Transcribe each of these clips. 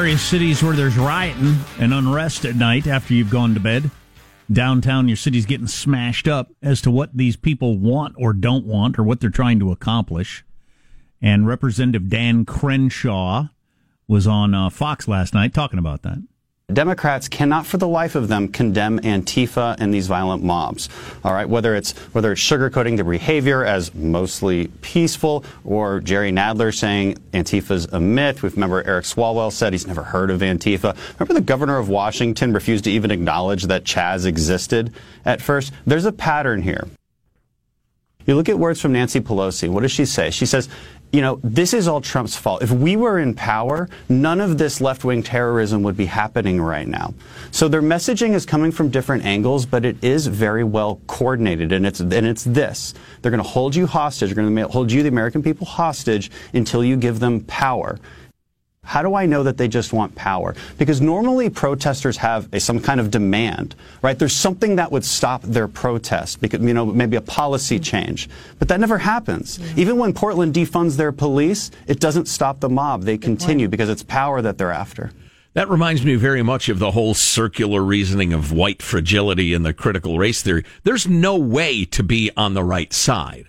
various cities where there's rioting and unrest at night after you've gone to bed. Downtown, your city's getting smashed up as to what these people want or don't want or what they're trying to accomplish. And Representative Dan Crenshaw was on uh, Fox last night talking about that. Democrats cannot for the life of them condemn Antifa and these violent mobs. All right, whether it's whether it's sugarcoating their behavior as mostly peaceful or Jerry Nadler saying Antifa's a myth. We remember Eric Swalwell said he's never heard of Antifa. Remember the governor of Washington refused to even acknowledge that Chaz existed at first. There's a pattern here. You look at words from Nancy Pelosi. What does she say? She says, you know, this is all Trump's fault. If we were in power, none of this left wing terrorism would be happening right now. So their messaging is coming from different angles, but it is very well coordinated. And it's, and it's this they're going to hold you hostage, they're going to hold you, the American people, hostage until you give them power. How do I know that they just want power? Because normally protesters have a, some kind of demand, right? There's something that would stop their protest, because, you know, maybe a policy change. But that never happens. Yeah. Even when Portland defunds their police, it doesn't stop the mob. They continue because it's power that they're after. That reminds me very much of the whole circular reasoning of white fragility and the critical race theory. There's no way to be on the right side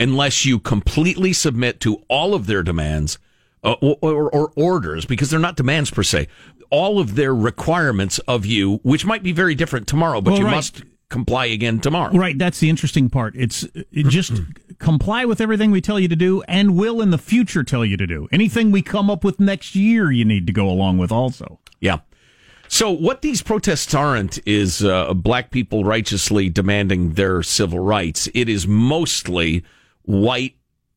unless you completely submit to all of their demands uh, or, or, or, orders because they're not demands per se. All of their requirements of you, which might be very different tomorrow, but well, you right. must comply again tomorrow. Right. That's the interesting part. It's it just comply with everything we tell you to do and will in the future tell you to do. Anything we come up with next year, you need to go along with also. Yeah. So what these protests aren't is uh, black people righteously demanding their civil rights. It is mostly white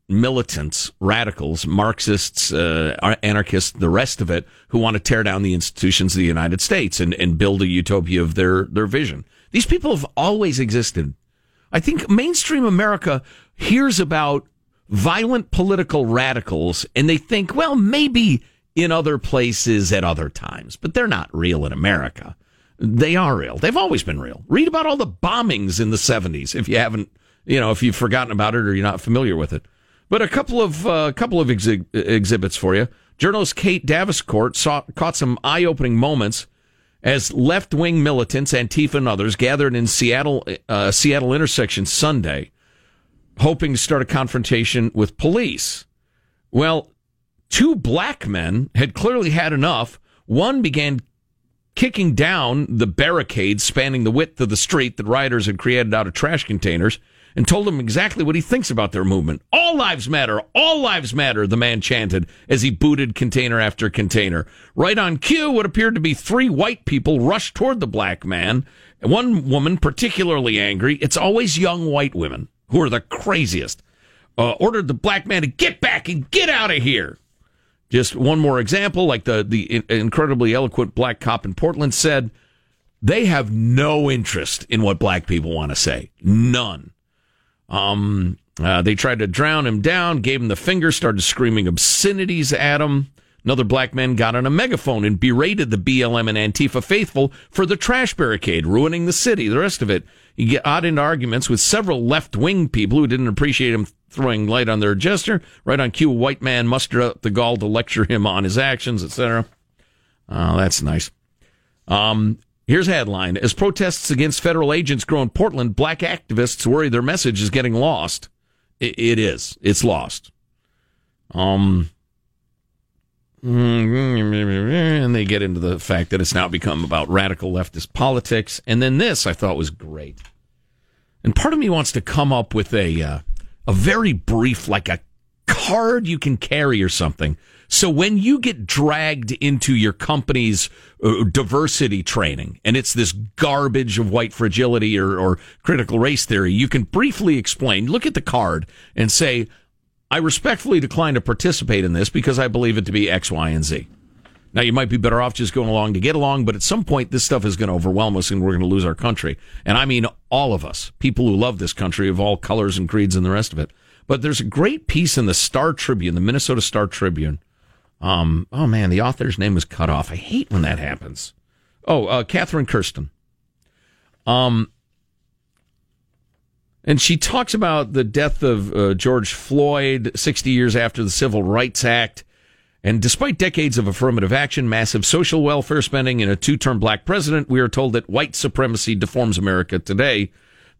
militants, radicals, Marxists, uh, anarchists, the rest of it, who want to tear down the institutions of the United States and, and build a utopia of their, their vision. These people have always existed. I think mainstream America hears about violent political radicals and they think, well, maybe in other places at other times, but they're not real in America. They are real. They've always been real. Read about all the bombings in the 70s if you haven't, you know, if you've forgotten about it or you're not familiar with it. But a couple of uh, couple of exhi- exhibits for you. Journalist Kate Davenport saw, caught some eye-opening moments as left-wing militants, Antifa and others, gathered in Seattle uh, Seattle intersection Sunday, hoping to start a confrontation with police. Well, two black men had clearly had enough. One began kicking down the barricades spanning the width of the street that rioters had created out of trash containers and told him exactly what he thinks about their movement. All lives matter. All lives matter, the man chanted as he booted container after container. Right on cue, what appeared to be three white people rushed toward the black man. One woman, particularly angry, it's always young white women who are the craziest, uh, ordered the black man to get back and get out of here. Just one more example, like the, the incredibly eloquent black cop in Portland said, they have no interest in what black people want to say. None. Um, uh, they tried to drown him down, gave him the finger, started screaming obscenities at him. Another black man got on a megaphone and berated the BLM and Antifa faithful for the trash barricade, ruining the city, the rest of it. He got into arguments with several left wing people who didn't appreciate him throwing light on their gesture. Right on cue, a white man mustered up the gall to lecture him on his actions, etc. Oh, that's nice. Um, Here's headline. As protests against federal agents grow in Portland, black activists worry their message is getting lost. it, it is. It's lost. Um, and they get into the fact that it's now become about radical leftist politics. And then this I thought was great. And part of me wants to come up with a uh, a very brief, like a card you can carry or something so when you get dragged into your company's uh, diversity training and it's this garbage of white fragility or, or critical race theory, you can briefly explain, look at the card and say, I respectfully decline to participate in this because I believe it to be X, Y, and Z. Now, you might be better off just going along to get along, but at some point, this stuff is going to overwhelm us and we're going to lose our country. And I mean all of us, people who love this country of all colors and creeds and the rest of it. But there's a great piece in the Star Tribune, the Minnesota Star Tribune, um, oh man, the author's name was cut off. I hate when that happens. Oh, uh, Katherine Kersten. Um, and she talks about the death of uh, George Floyd 60 years after the Civil Rights Act. And despite decades of affirmative action, massive social welfare spending, and a two term black president, we are told that white supremacy deforms America today.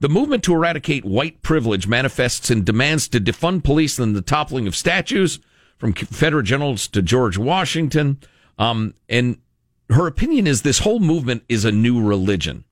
The movement to eradicate white privilege manifests in demands to defund police and the toppling of statues from Confederate generals to George Washington. Um, and her opinion is this whole movement is a new religion.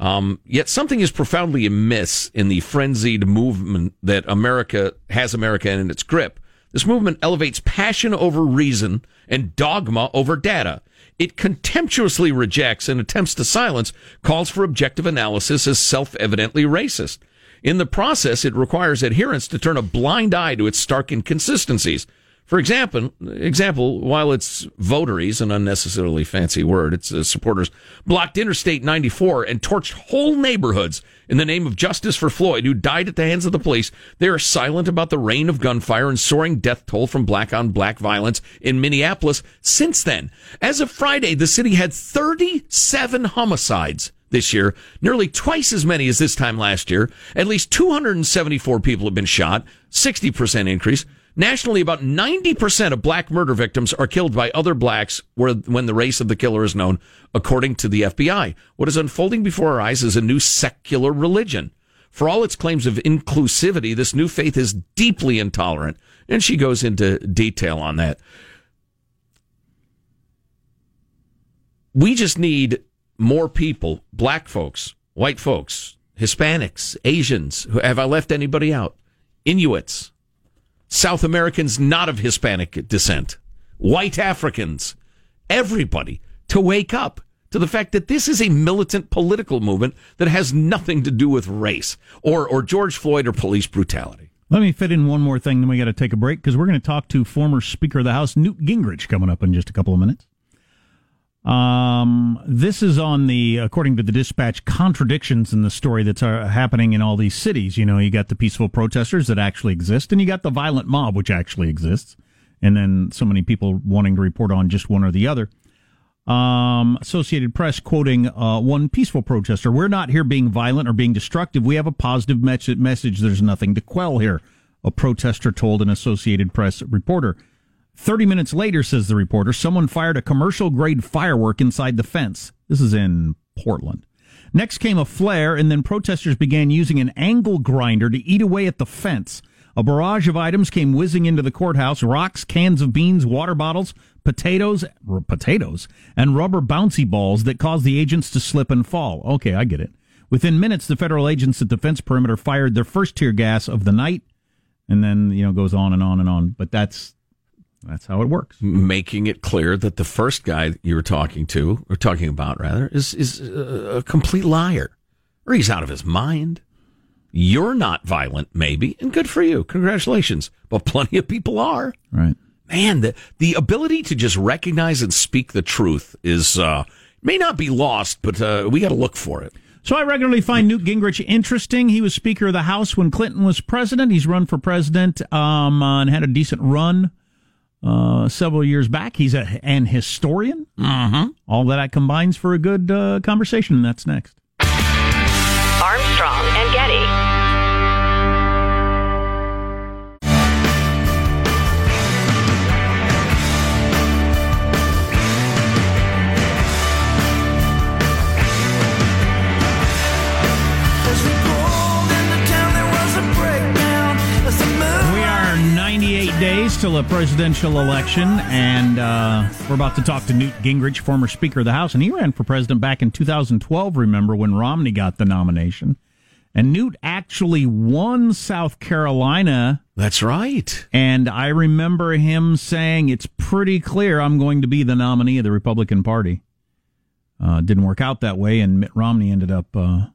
Um, yet something is profoundly amiss in the frenzied movement that America has America in its grip. This movement elevates passion over reason and dogma over data. It contemptuously rejects and attempts to silence calls for objective analysis as self-evidently racist. In the process, it requires adherents to turn a blind eye to its stark inconsistencies. For example, example, while its votaries, an unnecessarily fancy word, its uh, supporters blocked Interstate 94 and torched whole neighborhoods in the name of justice for Floyd, who died at the hands of the police, they are silent about the rain of gunfire and soaring death toll from black on black violence in Minneapolis since then. As of Friday, the city had 37 homicides this year, nearly twice as many as this time last year. At least 274 people have been shot, 60% increase. Nationally, about 90% of black murder victims are killed by other blacks when the race of the killer is known, according to the FBI. What is unfolding before our eyes is a new secular religion. For all its claims of inclusivity, this new faith is deeply intolerant. And she goes into detail on that. We just need more people, black folks, white folks, Hispanics, Asians. Have I left anybody out? Inuits, South Americans not of Hispanic descent, white Africans, everybody to wake up to the fact that this is a militant political movement that has nothing to do with race or, or George Floyd or police brutality. Let me fit in one more thing, then we got to take a break because we're going to talk to former Speaker of the House Newt Gingrich coming up in just a couple of minutes. Um, this is on the, according to the dispatch, contradictions in the story that's uh, happening in all these cities. You know, you got the peaceful protesters that actually exist, and you got the violent mob, which actually exists, and then so many people wanting to report on just one or the other. Um, Associated Press quoting uh, one peaceful protester: "We're not here being violent or being destructive. We have a positive message. There's nothing to quell here." A protester told an Associated Press reporter. 30 minutes later, says the reporter, someone fired a commercial grade firework inside the fence. This is in Portland. Next came a flare, and then protesters began using an angle grinder to eat away at the fence. A barrage of items came whizzing into the courthouse rocks, cans of beans, water bottles, potatoes, potatoes, and rubber bouncy balls that caused the agents to slip and fall. Okay, I get it. Within minutes, the federal agents at the fence perimeter fired their first tear gas of the night, and then, you know, goes on and on and on. But that's that's how it works. Making it clear that the first guy you were talking to, or talking about rather, is is a complete liar, or he's out of his mind. You're not violent, maybe, and good for you. Congratulations. But plenty of people are. Right. Man, the the ability to just recognize and speak the truth is uh, may not be lost, but uh, we got to look for it. So I regularly find Newt Gingrich interesting. He was Speaker of the House when Clinton was president. He's run for president um, uh, and had a decent run uh, several years back. He's a, an historian. Mm-hmm. All that combines for a good uh, conversation, and that's next. Armstrong days till a presidential election, and uh, we're about to talk to Newt Gingrich, former Speaker of the House, and he ran for president back in 2012. Remember when Romney got the nomination? And Newt actually won South Carolina. That's right. And I remember him saying, "It's pretty clear I'm going to be the nominee of the Republican Party." Uh, didn't work out that way, and Mitt Romney ended up uh,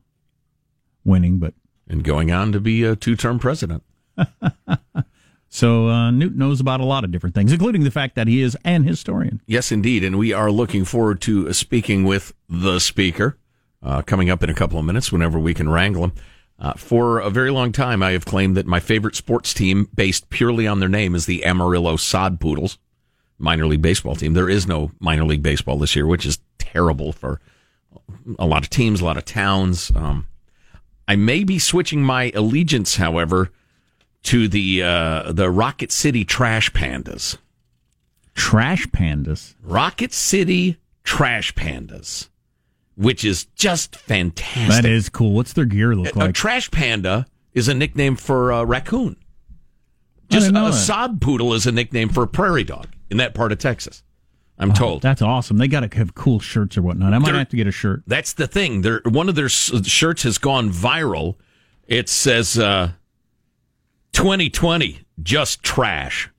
winning, but and going on to be a two-term president. So uh, Newt knows about a lot of different things, including the fact that he is an historian. Yes, indeed, and we are looking forward to speaking with the speaker uh, coming up in a couple of minutes, whenever we can wrangle him. Uh, for a very long time, I have claimed that my favorite sports team, based purely on their name, is the Amarillo Sod Poodles, minor league baseball team. There is no minor league baseball this year, which is terrible for a lot of teams, a lot of towns. Um, I may be switching my allegiance, however to the uh, the Rocket City Trash Pandas. Trash pandas. Rocket City Trash Pandas, which is just fantastic. That is cool. What's their gear look like? A trash panda is a nickname for a raccoon. Just a, a sod poodle is a nickname for a prairie dog in that part of Texas. I'm oh, told. That's awesome. They got to have cool shirts or whatnot. I might They're, have to get a shirt. That's the thing. They're, one of their shirts has gone viral. It says uh, 2020, just trash.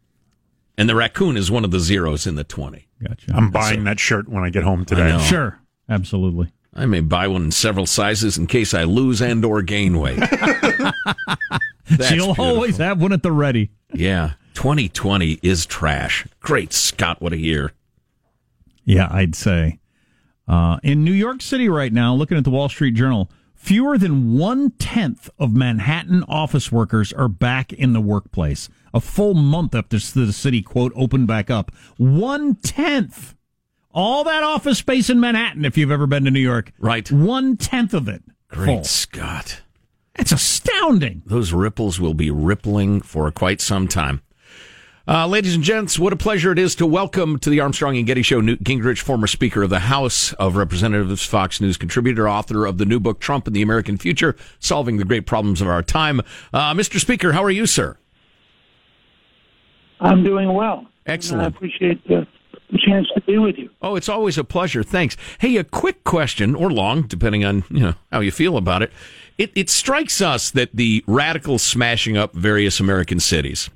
And the raccoon is one of the zeros in the 20. Gotcha. I'm buying so, that shirt when I get home today. Sure. Absolutely. I may buy one in several sizes in case I lose and or gain weight. She'll always have one at the ready. Yeah. 2020 is trash. Great Scott, what a year. Yeah, I'd say. Uh, in New York City right now, looking at the Wall Street Journal, fewer than one tenth of Manhattan office workers are back in the workplace. A full month after the city, quote, opened back up. One tenth. All that office space in Manhattan, if you've ever been to New York. Right. One tenth of it. Great full. Scott. That's astounding. Those ripples will be rippling for quite some time. Uh, ladies and gents, what a pleasure it is to welcome to the Armstrong and Getty Show Newt Gingrich, former Speaker of the House of Representatives, Fox News contributor, author of the new book Trump and the American Future: Solving the Great Problems of Our Time. Uh, Mr. Speaker, how are you, sir? I'm doing well. Excellent. I appreciate the, the chance to be with you. Oh, it's always a pleasure. Thanks. Hey, a quick question, or long, depending on you know how you feel about it. It, it strikes us that the radical smashing up various American cities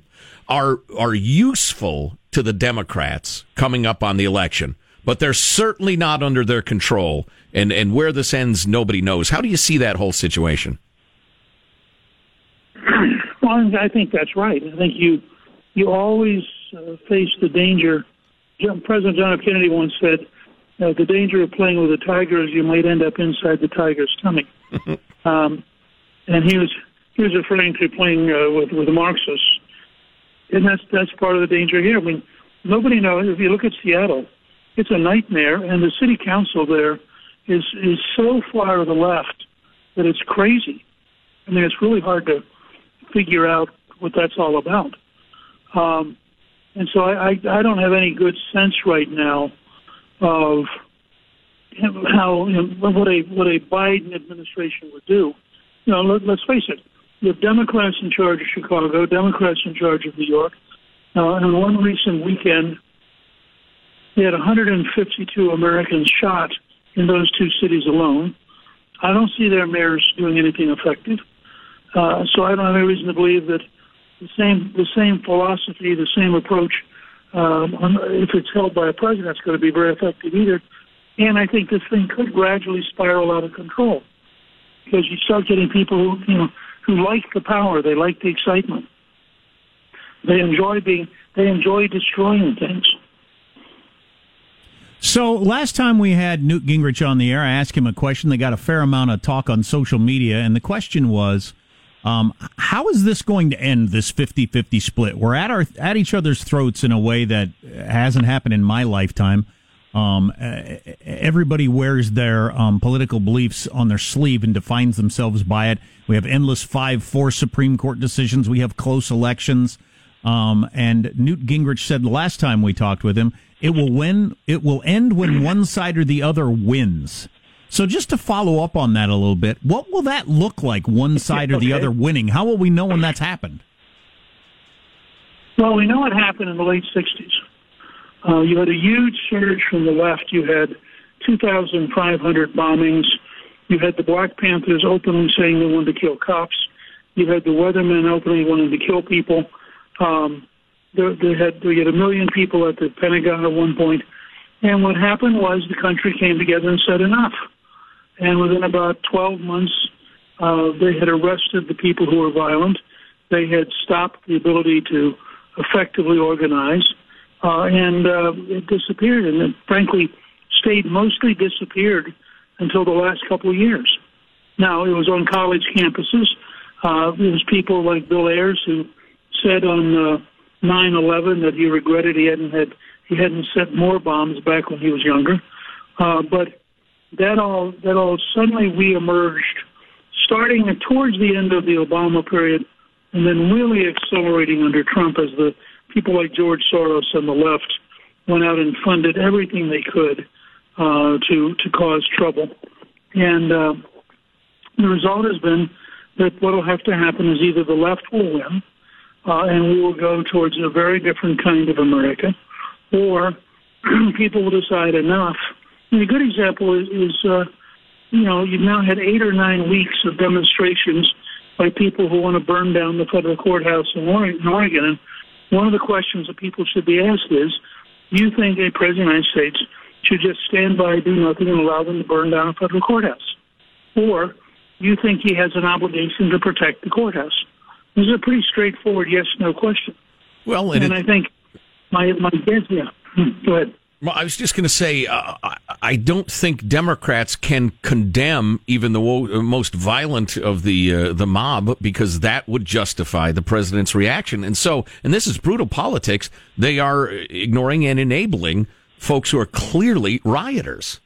are are useful to the Democrats coming up on the election, but they're certainly not under their control. And and where this ends, nobody knows. How do you see that whole situation? Well, I think that's right. I think you you always uh, face the danger. President John F. Kennedy once said, uh, "The danger of playing with a tiger is you might end up inside the tiger's stomach." um, and he was he was referring to playing uh, with with the Marxists and that's that's part of the danger here. I mean, nobody knows. If you look at Seattle, it's a nightmare, and the city council there is is so far to the left that it's crazy. I mean, it's really hard to figure out what that's all about. Um, and so I, I, I don't have any good sense right now of how you know, what a what a Biden administration would do. You know, let, let's face it have Democrats in charge of Chicago, Democrats in charge of New York. Uh, and one recent weekend, they had 152 Americans shot in those two cities alone. I don't see their mayors doing anything effective. Uh, so I don't have any reason to believe that the same the same philosophy, the same approach, um, if it's held by a president, it's going to be very effective either. And I think this thing could gradually spiral out of control because you start getting people who you know who like the power. They like the excitement. They enjoy being. They enjoy destroying things. So last time we had Newt Gingrich on the air, I asked him a question. They got a fair amount of talk on social media, and the question was, um, how is this going to end this 50-50 split? We're at our at each other's throats in a way that hasn't happened in my lifetime. Um, everybody wears their um, political beliefs on their sleeve and defines themselves by it. We have endless five, four Supreme Court decisions. We have close elections. Um, and Newt Gingrich said the last time we talked with him, it will win. It will end when one side or the other wins. So just to follow up on that a little bit, what will that look like? One side or the okay. other winning? How will we know when that's happened? Well, we know it happened in the late '60s. Uh, you had a huge surge from the left. You had 2,500 bombings. You had the Black Panthers openly saying they wanted to kill cops. You had the Weathermen openly wanting to kill people. Um, they, they had they had a million people at the Pentagon at one point, and what happened was the country came together and said enough. And within about 12 months, uh, they had arrested the people who were violent. They had stopped the ability to effectively organize uh, and uh, it disappeared, and it frankly stayed mostly disappeared until the last couple of years. Now it was on college campuses. Uh, it was people like Bill Ayers who said on uh, 9/11 that he regretted he hadn't had he hadn't set more bombs back when he was younger. Uh, but that all that all suddenly reemerged, starting towards the end of the Obama period, and then really accelerating under Trump as the people like George Soros on the left went out and funded everything they could uh, to to cause trouble, and uh, the result has been that what will have to happen is either the left will win, uh, and we will go towards a very different kind of America, or people will decide enough. And a good example is, is uh, you know, you've now had eight or nine weeks of demonstrations by people who want to burn down the federal courthouse in Oregon. And one of the questions that people should be asked is, do you think a president of the United States should just stand by, do nothing, and allow them to burn down a federal courthouse? Or do you think he has an obligation to protect the courthouse? This is a pretty straightforward yes/no question. Well, and, and it, I think my my guess, yeah. Hmm, go ahead. Well, I was just going to say, uh, I don't think Democrats can condemn even the wo- most violent of the uh, the mob because that would justify the president's reaction. And so, and this is brutal politics. They are ignoring and enabling folks who are clearly rioters.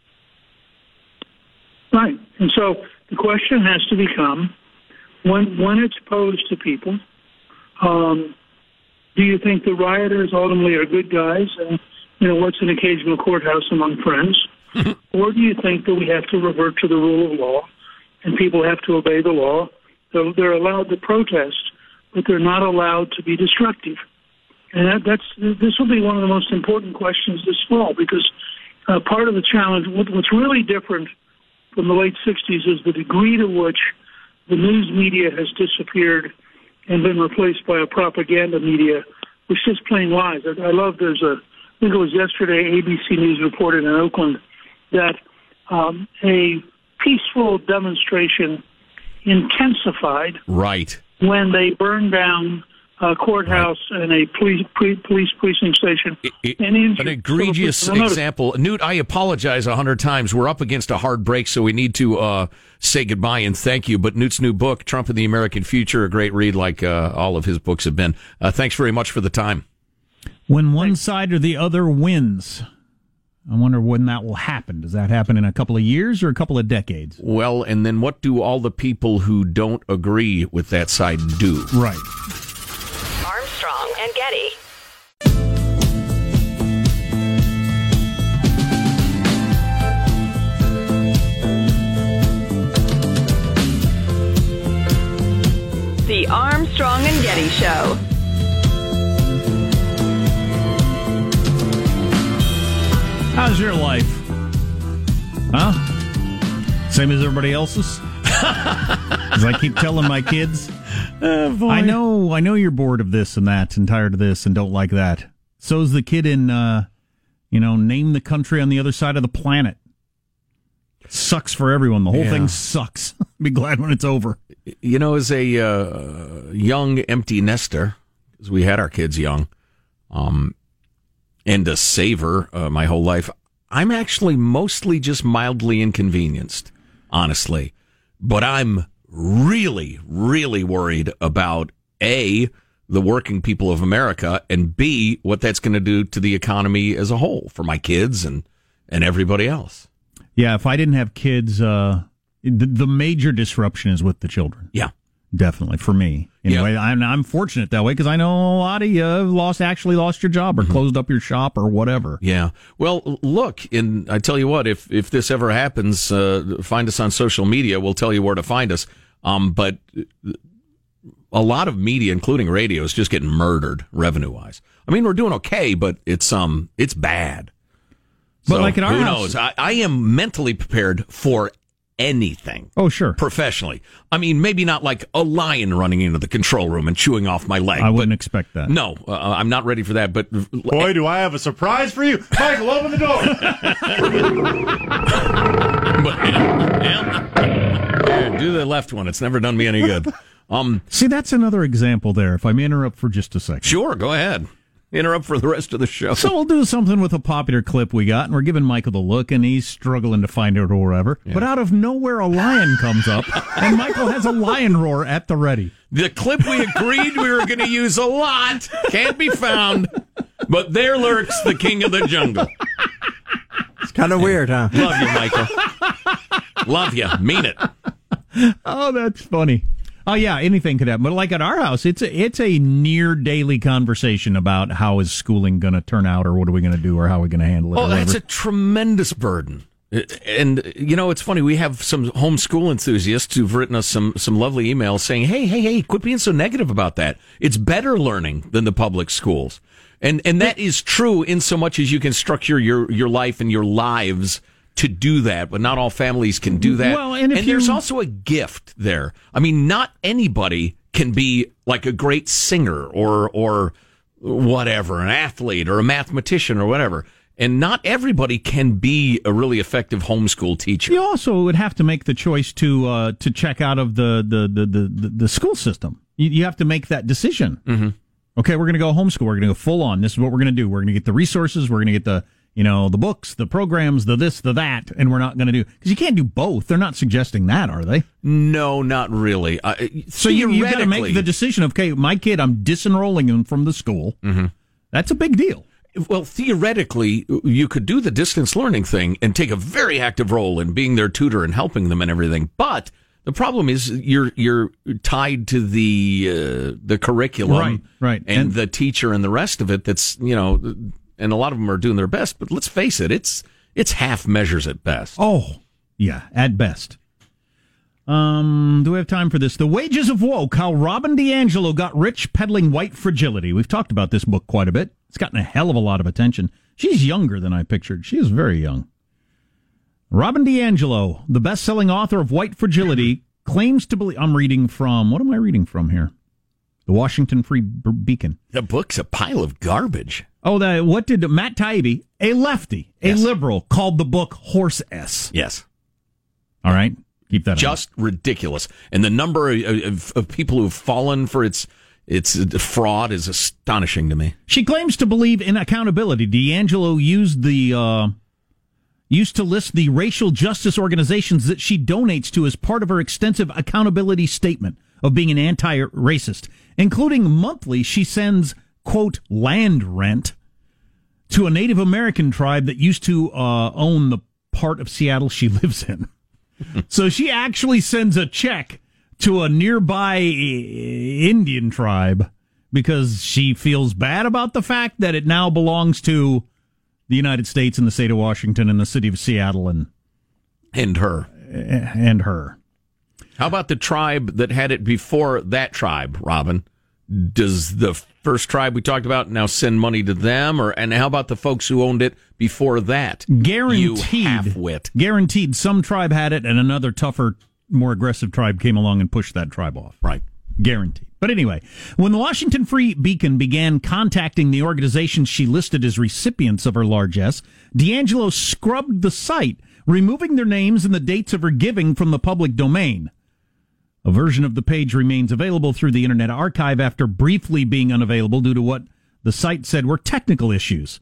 Right, and so the question has to become when when it's posed to people. Um, do you think the rioters ultimately are good guys you know, what's an occasional courthouse among friends? or do you think that we have to revert to the rule of law and people have to obey the law? So they're allowed to protest, but they're not allowed to be destructive. And that, that's this will be one of the most important questions this fall because uh, part of the challenge, what, what's really different from the late 60s is the degree to which the news media has disappeared and been replaced by a propaganda media, which just plain lies. I, I love there's a think it was yesterday, ABC News reported in Oakland that um, a peaceful demonstration intensified. Right. When they burned down a courthouse right. and a police, pre, police precinct station. It, it, an egregious example. Newt, I apologize a hundred times. We're up against a hard break, so we need to uh, say goodbye and thank you. But Newt's new book, Trump and the American Future, a great read like uh, all of his books have been. Uh, thanks very much for the time. When one side or the other wins, I wonder when that will happen. Does that happen in a couple of years or a couple of decades? Well, and then what do all the people who don't agree with that side do? Right. Armstrong and Getty. The Armstrong and Getty Show. How's your life? Huh? Same as everybody else's? as I keep telling my kids. Oh, I know I know you're bored of this and that and tired of this and don't like that. So's the kid in uh you know, name the country on the other side of the planet. Sucks for everyone. The whole yeah. thing sucks. Be glad when it's over. You know, as a uh, young empty nester, because we had our kids young, um, and a saver uh, my whole life. I'm actually mostly just mildly inconvenienced, honestly. But I'm really, really worried about A, the working people of America, and B, what that's going to do to the economy as a whole for my kids and, and everybody else. Yeah, if I didn't have kids, uh, the, the major disruption is with the children. Yeah. Definitely for me. Anyway, I'm, I'm fortunate that way because I know a lot of you lost actually lost your job or mm-hmm. closed up your shop or whatever. Yeah. Well, look, and I tell you what, if if this ever happens, uh, find us on social media. We'll tell you where to find us. Um, but a lot of media, including radio, is just getting murdered revenue wise. I mean, we're doing okay, but it's um it's bad. But so, like in our who house, knows? I, I am mentally prepared for anything. Oh, sure. Professionally. I mean, maybe not like a lion running into the control room and chewing off my leg. I wouldn't expect that. No, uh, I'm not ready for that. But boy, do I have a surprise for you, Michael! Open the door. but, yeah, yeah. do the left one. It's never done me any good. Um, see, that's another example there. If I may interrupt for just a second. Sure, go ahead interrupt for the rest of the show. So we'll do something with a popular clip we got, and we're giving Michael the look, and he's struggling to find it or whatever. Yeah. But out of nowhere, a lion comes up, and Michael has a lion roar at the ready. The clip we agreed we were going to use a lot can't be found, but there lurks the king of the jungle. It's kind of weird, huh? Love you, Michael. Love you. Mean it. Oh, that's funny. Oh yeah, anything could happen. But like at our house, it's a, it's a near daily conversation about how is schooling going to turn out, or what are we going to do, or how are we going to handle it. Oh, that's a tremendous burden. And you know, it's funny. We have some homeschool enthusiasts who've written us some some lovely emails saying, "Hey, hey, hey, quit being so negative about that. It's better learning than the public schools." And and that is true in so much as you can structure your your life and your lives to do that, but not all families can do that. Well, and if there's you- also a gift there. I mean, not anybody can be like a great singer or or whatever, an athlete or a mathematician or whatever. And not everybody can be a really effective homeschool teacher. You also would have to make the choice to uh, to check out of the the the the, the, the school system. You, you have to make that decision. Mm-hmm. Okay, we're going to go homeschool. We're going to go full on. This is what we're going to do. We're going to get the resources. We're going to get the you know the books, the programs, the this, the that, and we're not going to do because you can't do both. They're not suggesting that, are they? No, not really. Uh, So you you got to make the decision. of, Okay, my kid, I'm disenrolling him from the school. Mm-hmm. That's a big deal. Well, theoretically, you could do the distance learning thing and take a very active role in being their tutor and helping them and everything. But the problem is you're you're tied to the uh, the curriculum, Right, right. and, And- the teacher and the rest of it. That's you know, and a lot of them are doing their best. But let's face it, it's it's half measures at best. Oh, yeah, at best. Um, do we have time for this? The Wages of Woke, how Robin DiAngelo got rich peddling white fragility. We've talked about this book quite a bit. It's gotten a hell of a lot of attention. She's younger than I pictured. She is very young. Robin DiAngelo, the best-selling author of White Fragility, claims to believe. I'm reading from. What am I reading from here? The Washington Free Beacon. The book's a pile of garbage. Oh, that what did Matt Taibbi, a lefty, a Yes. liberal, called the book horse s. Yes. All right, keep that. just ridiculous. And the number of, of, of people who've fallen for its its fraud is astonishing to me. She claims to believe in accountability. DiAngelo used the uh, used to list the racial justice organizations that she donates to as part of her extensive accountability statement of being an anti-racist, including monthly she sends quote land rent to a Native American tribe that used to uh, own the part of Seattle she lives in. so she actually sends a check to a nearby Indian tribe because she feels bad about the fact that it now belongs to the United States and the state of Washington and the city of Seattle and And her. and her. How about the tribe that had it before that tribe, Robin? Does the first tribe we talked about now send money to them, or and how about the folks who owned it before that? Guaranteed. Half-wit. Guaranteed. Some tribe had it, and another tougher, more aggressive tribe came along and pushed that tribe off. Right. Guaranteed. But anyway, when the Washington Free Beacon began contacting the organizations she listed as recipients of her largesse, DiAngelo scrubbed the site, removing their names and the dates of her giving from the public domain. A version of the page remains available through the Internet Archive after briefly being unavailable due to what the site said were technical issues.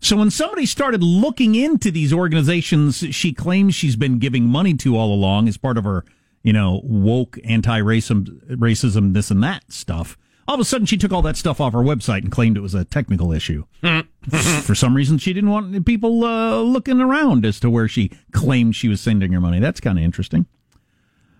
So when somebody started looking into these organizations she claims she's been giving money to all along as part of her, you know, woke anti-racism, racism, this and that stuff, all of a sudden she took all that stuff off her website and claimed it was a technical issue. For some reason, she didn't want people uh, looking around as to where she claimed she was sending her money. That's kind of interesting.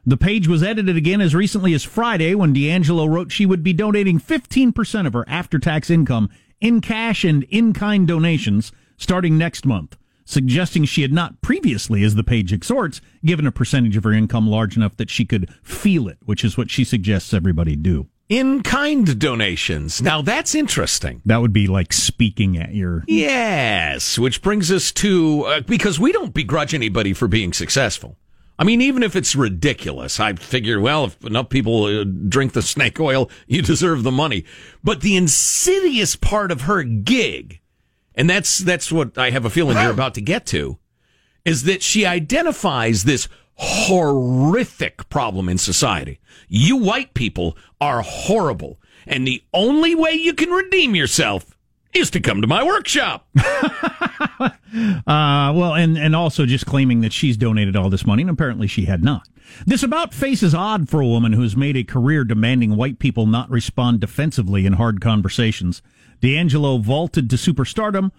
The page was edited again as recently as Friday when DiAngelo wrote she would be donating 15% of her after tax income in cash and in kind donations starting next month, suggesting she had not previously, as the page exhorts, given a percentage of her income large enough that she could feel it, which is what she suggests everybody do. In kind donations. Now that's interesting. That would be like speaking at your. Yes, which brings us to uh, because we don't begrudge anybody for being successful. I mean, even if it's ridiculous, I figure, well, if enough people uh, drink the snake oil, you deserve the money. But the insidious part of her gig, and that's that's what I have a feeling you're about to get to, is that she identifies this horrific problem in society. You white people are horrible, and the only way you can redeem yourself is to come to my workshop. Uh, well, and, and also just claiming that she's donated all this money, and apparently she had not. This about face is odd for a woman who has made a career demanding white people not respond defensively in hard conversations. DiAngelo vaulted to superstardom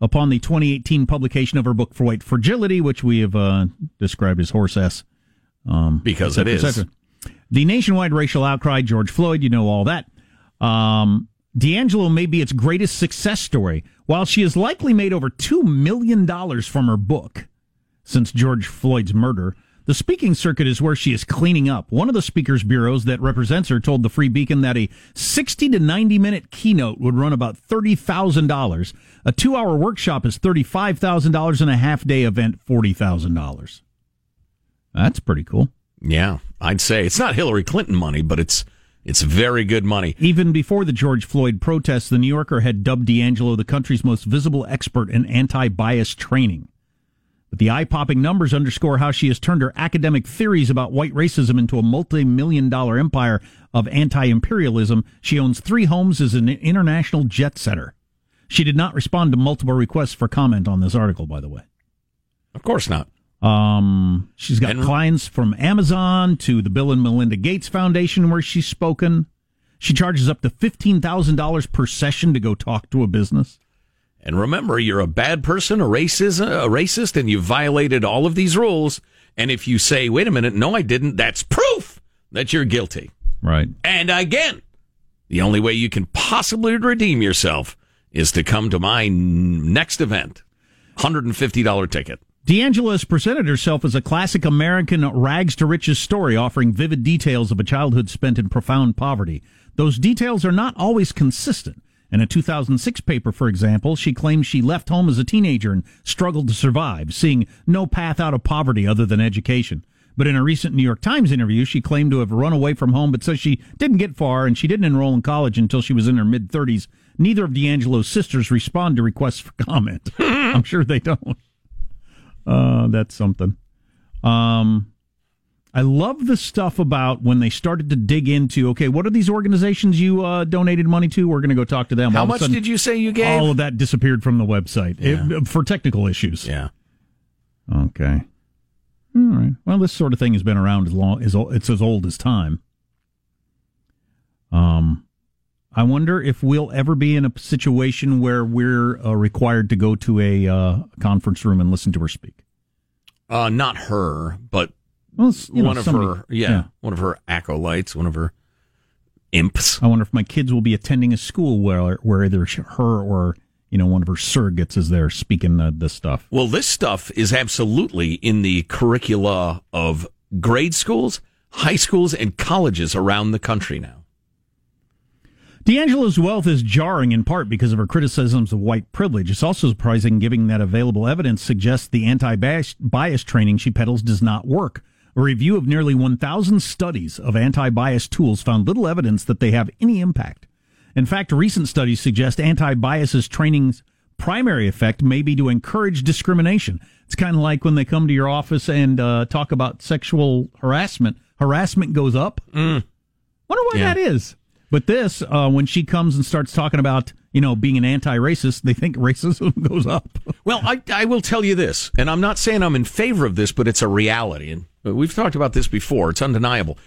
upon the 2018 publication of her book for white fragility, which we have uh, described as horse s. Because it et The nationwide racial outcry, George Floyd, you know all that. Um, DiAngelo may be its greatest success story. While she has likely made over $2 million from her book since George Floyd's murder, the speaking circuit is where she is cleaning up. One of the speakers bureaus that represents her told the Free Beacon that a 60 to 90 minute keynote would run about $30,000. A two hour workshop is $35,000 and a half day event $40,000. That's pretty cool. Yeah, I'd say it's not Hillary Clinton money, but it's it's very good money. Even before the George Floyd protests, the New Yorker had dubbed DiAngelo the country's most visible expert in anti bias training. But the eye popping numbers underscore how she has turned her academic theories about white racism into a multi million dollar empire of anti imperialism. She owns three homes as an international jet setter. She did not respond to multiple requests for comment on this article, by the way. Of course not. Um, she's got And- clients from Amazon to the Bill and Melinda Gates Foundation where she's spoken. She charges up to $15,000 per session to go talk to a business. And remember, you're a bad person, a racist, a racist, and you violated all of these rules. And if you say, "Wait a minute, no, I didn't," that's proof that you're guilty. Right. And again, the only way you can possibly redeem yourself is to come to my next event. $150 ticket. DiAngelo has presented herself as a classic American rags to riches story, offering vivid details of a childhood spent in profound poverty. Those details are not always consistent. In a 2006 paper, for example, she claims she left home as a teenager and struggled to survive, seeing no path out of poverty other than education. But in a recent New York Times interview, she claimed to have run away from home, but says she didn't get far and she didn't enroll in college until she was in her mid 30s. Neither of DiAngelo's sisters respond to requests for comment. I'm sure they don't. Uh, that's something. Um, I love the stuff about when they started to dig into. Okay, what are these organizations you uh, donated money to? We're going to go talk to them. How All much sudden, did you say you gave? All of that disappeared from the website It- for technical issues. yeah. Okay. All right. Well, this sort of thing has been around as long as it's as old as time. Um, I wonder if we'll ever be in a situation where we're uh, required to go to a uh, conference room and listen to her speak. Uh, not her, but Well, you know, one of somebody- her, yeah, one of her acolytes, one of her imps. I wonder if my kids will be attending a school where where either her or you know one of her surrogates is there speaking uh, this stuff. Well, this stuff is absolutely in the curricula of grade schools, high schools, and colleges around the country now. DiAngelo's wealth is jarring in part because of her criticisms of white privilege. It's also surprising, given that available evidence suggests the anti bias training she peddles does not work. A review of nearly 1,000 studies of anti bias tools found little evidence that they have any impact. In fact, recent studies suggest anti bias training's primary effect may be to encourage discrimination. It's kind of like when they come to your office and uh, talk about sexual harassment. Harassment goes up. Wonder why Yeah. that is. But this, uh, when she comes and starts talking about, you know, being an anti-racist, they think racism goes up. Well, I, I will tell you this, and I'm not saying I'm in favor of this, but it's a reality. And we've talked about this before. It's undeniable.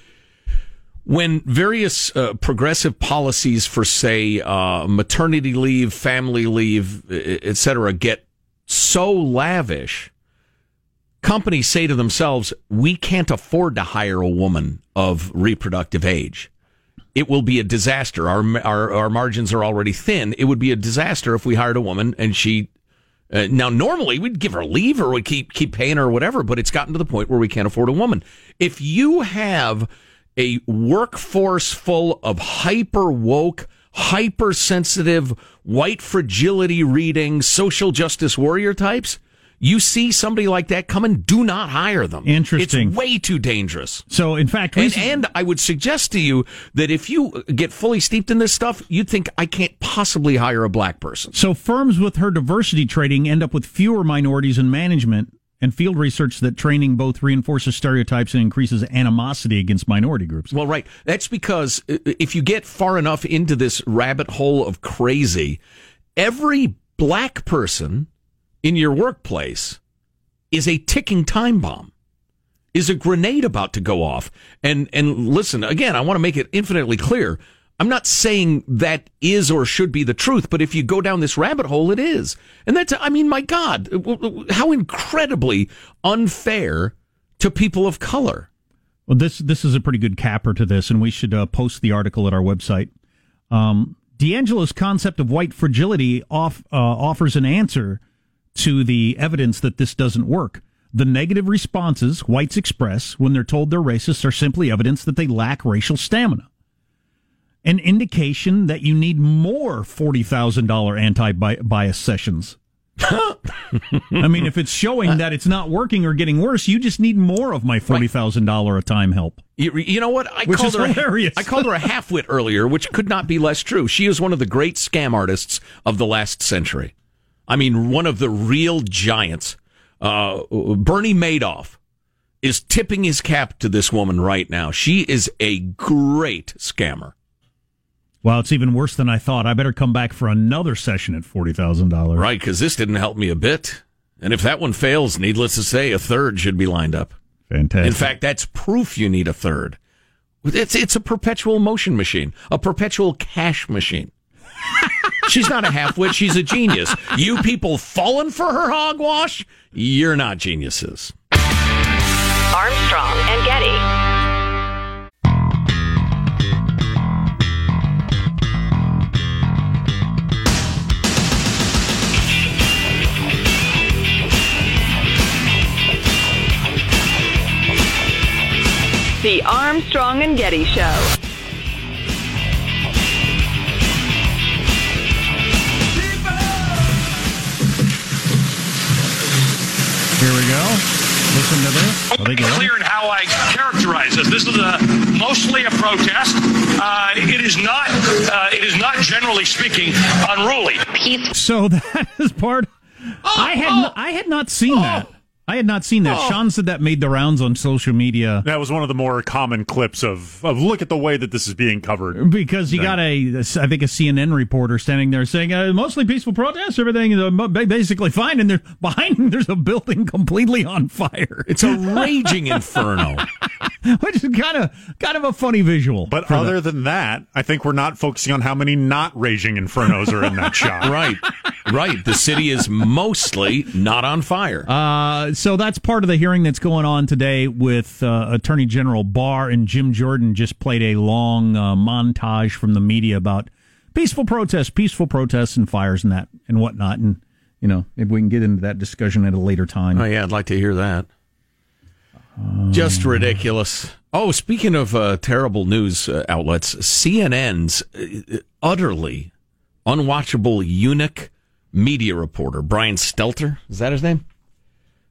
When various uh, progressive policies for, say, uh, maternity leave, family leave, e- et cetera, get so lavish, companies say to themselves, we can't afford to hire a woman of reproductive age. It will be a disaster. Our, our, our margins are already thin. It would be a disaster if we hired a woman and she uh, now, normally we'd give her leave or we'd keep keep paying her or whatever, but it's gotten to the point where we can't afford a woman. If you have a workforce full of hyper woke, hypersensitive, white fragility reading social justice warrior types, you see somebody like that coming, do not hire them. Interesting. It's way too dangerous. So, in fact, And, and I would suggest to you that if you get fully steeped in this stuff, you'd think I can't possibly hire a black person. so firms with her diversity training end up with fewer minorities in management. And field research that training both reinforces stereotypes and increases animosity against minority groups. Well, right. That's because uh, if you get far enough into this rabbit hole of crazy, every black person in your workplace is a ticking time bomb. Is a grenade about to go off? And and listen, again, I want to make it infinitely clear. I'm not saying that is or should be the truth, but if you go down this rabbit hole, it is. And that's, I mean, my God, how incredibly unfair to people of color. Well, this this is a pretty good capper to this, and we should uh, post the article at our website. Um, DiAngelo's concept of white fragility off, uh, offers an answer to the evidence that this doesn't work. The negative responses whites express when they're told they're racist are simply evidence that they lack racial stamina. An indication that you need more $40,000 anti bias sessions. I mean, if it's showing uh, that it's not working or getting worse, you just need more of my $40,000 a time help. You, you know what? I Which called her hilarious. A, I called her a halfwit earlier, which could not be less true. She is one of the great scam artists of the last century. I mean, one of the real giants. Uh, Bernie Madoff is tipping his cap to this woman right now. She is a great scammer. Well, it's even worse than I thought. I better come back for another session at $40,000. Right, because this didn't help me a bit. And if that one fails, needless to say, a third should be lined up. Fantastic. In fact, that's proof you need a third. It's it's a perpetual motion machine, a perpetual cash machine. she's not a halfwit; she's a genius. You people falling for her hogwash, you're not geniuses. Armstrong and Getty. The Armstrong and Getty Show. Here we go. Listen to this. Are they going? clear in how I characterize this. This is a, mostly a protest. Uh, it is not. Uh, it is not, generally speaking, unruly. So that is part. I had I had not seen that. I had not seen that. Sean said that made the rounds on social media That was one of the more common clips of, of look at the way that this is being covered. because you got a, I think a CNN reporter standing there saying uh, mostly peaceful protests, everything is uh, basically fine, and there behind him there's a building completely on fire. It's a raging inferno. which is kind of kind of a funny visual. But other the- than that, I think we're not focusing on how many not raging infernos are in that shot. right, right. The city is mostly not on fire. Uh, so that's part of the hearing that's going on today with uh, Attorney General Barr and Jim Jordan. Just played a long uh, montage from the media about peaceful protests, peaceful protests, and fires and that and whatnot. And you know, maybe we can get into that discussion at a later time. Oh yeah, I'd like to hear that. Just ridiculous. Oh, speaking of uh, terrible news uh, outlets, CNN's uh, utterly unwatchable eunuch media reporter Brian Stelter is that his name?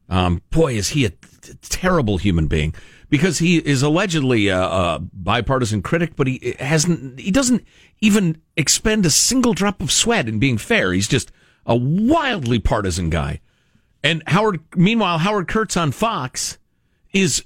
Um, boy, is he a t- terrible human being because he is allegedly a, a bipartisan critic, but he hasn't. He doesn't even expend a single drop of sweat in being fair. He's just a wildly partisan guy. And Howard, meanwhile, Howard Kurtz on Fox is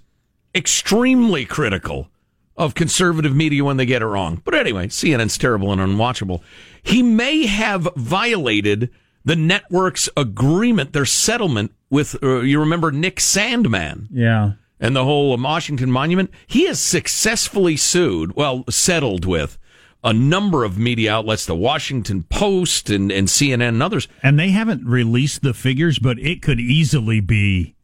extremely critical of conservative media when they get it wrong. But anyway, CNN's terrible and unwatchable. He may have violated the network's agreement, their settlement with, uh, you remember Nick Sandmann Yeah. and the whole Washington Monument. He has successfully sued, well, settled with a number of media outlets, the Washington Post and, and CNN and others. And they haven't released the figures, but it could easily be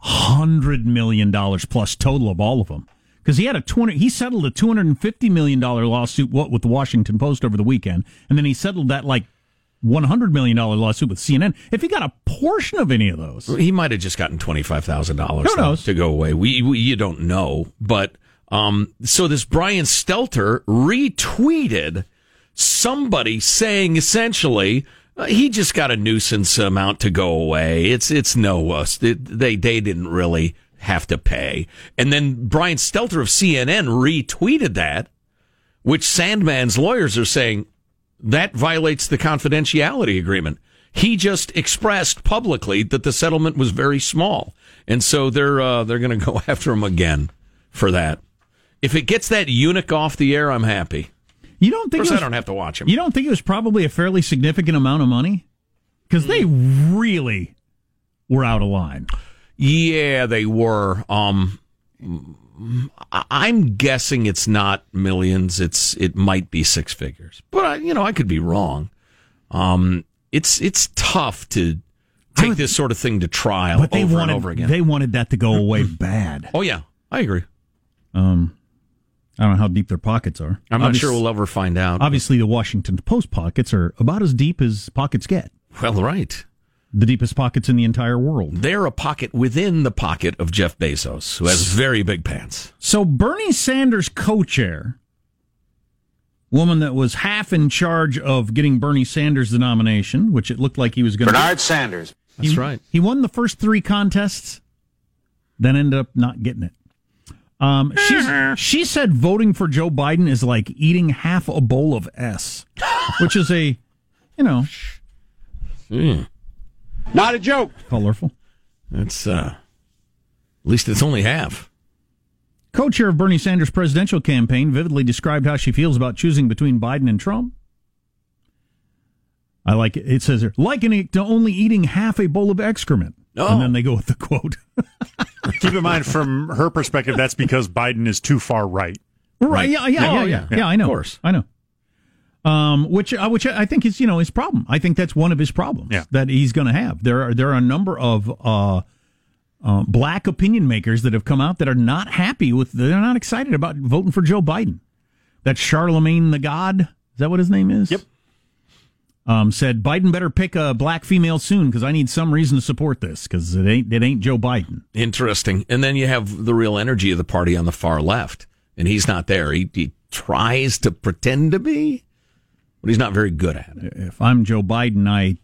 hundred million dollars plus total of all of them. Because he had a twenty, he settled a two hundred and fifty million dollar lawsuit what with the Washington Post over the weekend, and then he settled that like one hundred million dollar lawsuit with CNN. If he got a portion of any of those, He might have just gotten twenty five thousand dollars. Who knows? to go away? We, we you don't know, but um, so this Brian Stelter retweeted somebody saying essentially. Uh, he just got a nuisance amount to go away. It's it's no us. They they they didn't really have to pay. And then Brian Stelter of CNN retweeted that, which Sandmann's lawyers are saying that violates the confidentiality agreement. He just expressed publicly that the settlement was very small, and so they're uh, they're going to go after him again for that. If it gets that eunuch off the air, I'm happy. You don't think? Of course, it was, I don't have to watch him. you don't think it was probably a fairly significant amount of money? Because they really were out of line. Yeah, they were. Um, I'm guessing it's not millions. It's it might be six figures, but I, you know I could be wrong. Um, it's it's tough to take would- this sort of thing to trial But they over wanted and over again. they wanted that to go away bad. oh yeah, I agree. Um, I don't know how deep their pockets are. I'm not sure we'll ever find out. Obviously, the Washington Post pockets are about as deep as pockets get. Well, right. The deepest pockets in the entire world. They're a pocket within the pocket of Jeff Bezos, who has very big pants. So Bernie Sanders co-chair, woman that was half in charge of getting Bernie Sanders the nomination, which it looked like he was going to. Bernard Sanders. That's right. He won the first three contests, then ended up not getting it. Um, she's, she said voting for Joe Biden is like eating half a bowl of S, which is a, you know, Not a joke. colorful. That's uh, at least it's only half. Co-chair of Bernie Sanders' presidential campaign vividly described how she feels about choosing between Biden and Trump. I like it. It says here, likening it to only eating half a bowl of excrement. Oh. And then they go with the quote. Keep in mind, from her perspective, that's because Biden is too far right. Right. Yeah. Yeah. Oh, Yeah. yeah. Yeah. yeah I know. Of course. I know. Um, which, uh, which I think is, you know, his problem. I think that's one of his problems Yeah. that he's going to have. There are, there are a number of, uh, uh, black opinion makers that have come out that are not happy with, they're not excited about voting for Joe Biden. That Charlamagne the God, is that what his name is? Yep. Um, said Biden better pick a black female soon because I need some reason to support this because it ain't, it ain't Joe Biden. Interesting. And then you have the real energy of the party on the far left, and he's not there. He, he tries to pretend to be, but he's not very good at it. if I'm Joe Biden, I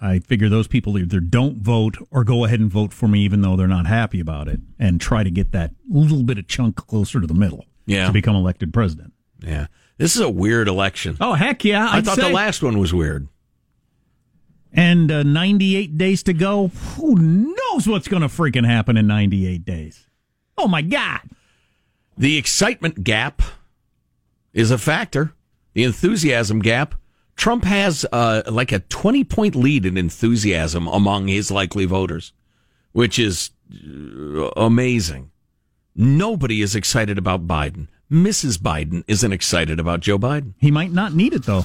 I figure those people either don't vote or go ahead and vote for me, even though they're not happy about it, and try to get that little bit of chunk closer to the middle Yeah. to become elected president. Yeah. This is a weird election. Oh heck yeah! I I'd thought say. the last one was weird. And uh, 98 days to go. Who knows what's going to freaking happen in 98 days? Oh my god! The excitement gap is a factor. The enthusiasm gap. Trump has uh, like a 20 point lead in enthusiasm among his likely voters, which is uh, amazing. Nobody is excited about Biden. Mrs. Biden isn't excited about Joe Biden. He might not need it though.